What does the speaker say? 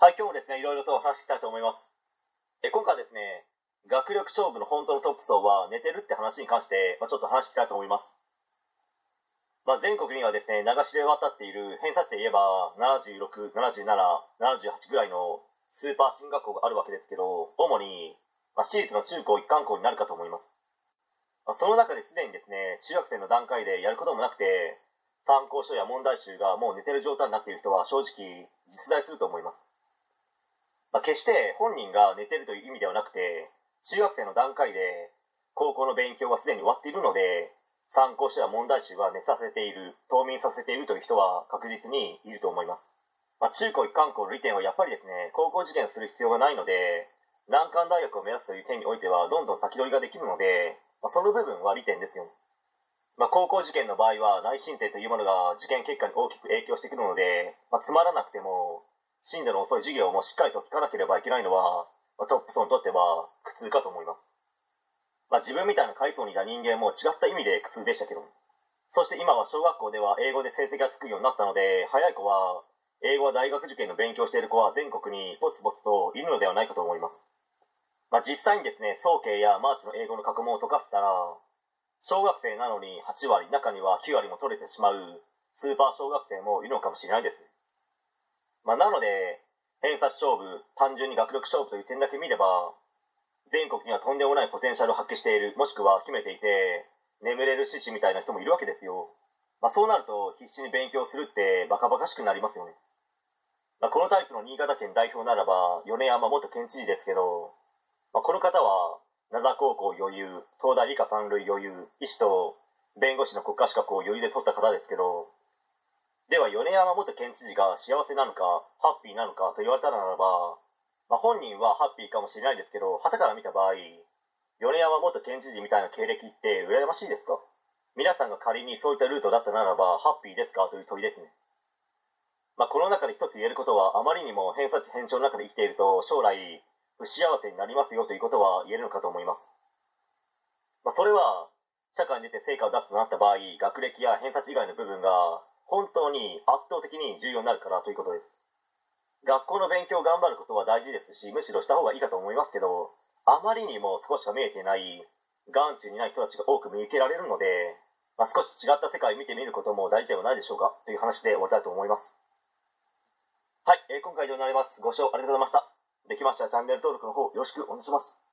はい、今日もですね、いろいろとお話していきたいと思います。え今回ですね、学力勝負の本当のトップ層は寝てるって話に関して、まあ、ちょっと話していきたいと思います。まあ、全国にはですね、流しで渡っている偏差値で言えば、76、77、78ぐらいのスーパー進学校があるわけですけど、主に、まあ、私立の中高一貫校になるかと思います。まあ、その中ですでにですね、中学生の段階でやることもなくて、参考書や問題集がもう寝てる状態になっている人は正直実在すると思います。まあ、決して本人が寝てるという意味ではなくて、中学生の段階で高校の勉強はすでに終わっているので、参考書や問題集は寝させている、冬眠させているという人は確実にいると思います。まあ、中高一貫校の利点はやっぱりですね、高校受験する必要がないので、難関大学を目指すという点においてはどんどん先取りができるので、まあ、その部分は利点ですよ。まあ、高校受験の場合は内申点というものが受験結果に大きく影響してくるので、まあ、つまらなくても進度の遅い授業もしっかりと聞かなければいけないのは、トップ層にとっては苦痛かと思います。まあ、自分みたいな階層にいた人間も違った意味で苦痛でしたけどそして今は小学校では英語で成績がつくようになったので早い子は英語は大学受験の勉強している子は全国にポツポツといるのではないかと思います、まあ、実際にですね早慶やマーチの英語の過去問を解かせたら小学生なのに8割中には9割も取れてしまうスーパー小学生もいるのかもしれないですね、まあ、なので偏差値勝負単純に学力勝負という点だけ見れば全国にはとんでもないポテンシャルを発揮しているもしくは秘めていて眠れる獅子みたいな人もいるわけですよ、まあ、そうなると必死に勉強するってバカバカしくなりますよね、まあ、このタイプの新潟県代表ならば米山元県知事ですけど、まあ、この方は灘高校余裕東大理科三類余裕医師と弁護士の国家資格を余裕で取った方ですけどでは米山元県知事が幸せなのかハッピーなのかと言われたならばまあ、本人はハッピーかもしれないですけど旗から見た場合米山元県知事みたいな経歴って羨ましいですか？皆さんが仮にそういったルートだったならばハッピーですか？という問いですね、まあ、この中で一つ言えることはあまりにも偏差値偏重の中で生きていると将来不幸せになりますよということは言えるのかと思います、まあ、それは社会に出て成果を出すとなった場合学歴や偏差値以外の部分が本当に圧倒的に重要になるからということです。学校の勉強を頑張ることは大事ですしむしろした方がいいかと思いますけどあまりにも少しか見えてない眼中にない人たちが多く見受けられるので、まあ、少し違った世界を見てみることも大事ではないでしょうかという話で終わりたいと思います。はい、えー、今回以上になります。ご視聴ありがとうございました。できましたらチャンネル登録の方よろしくお願いします。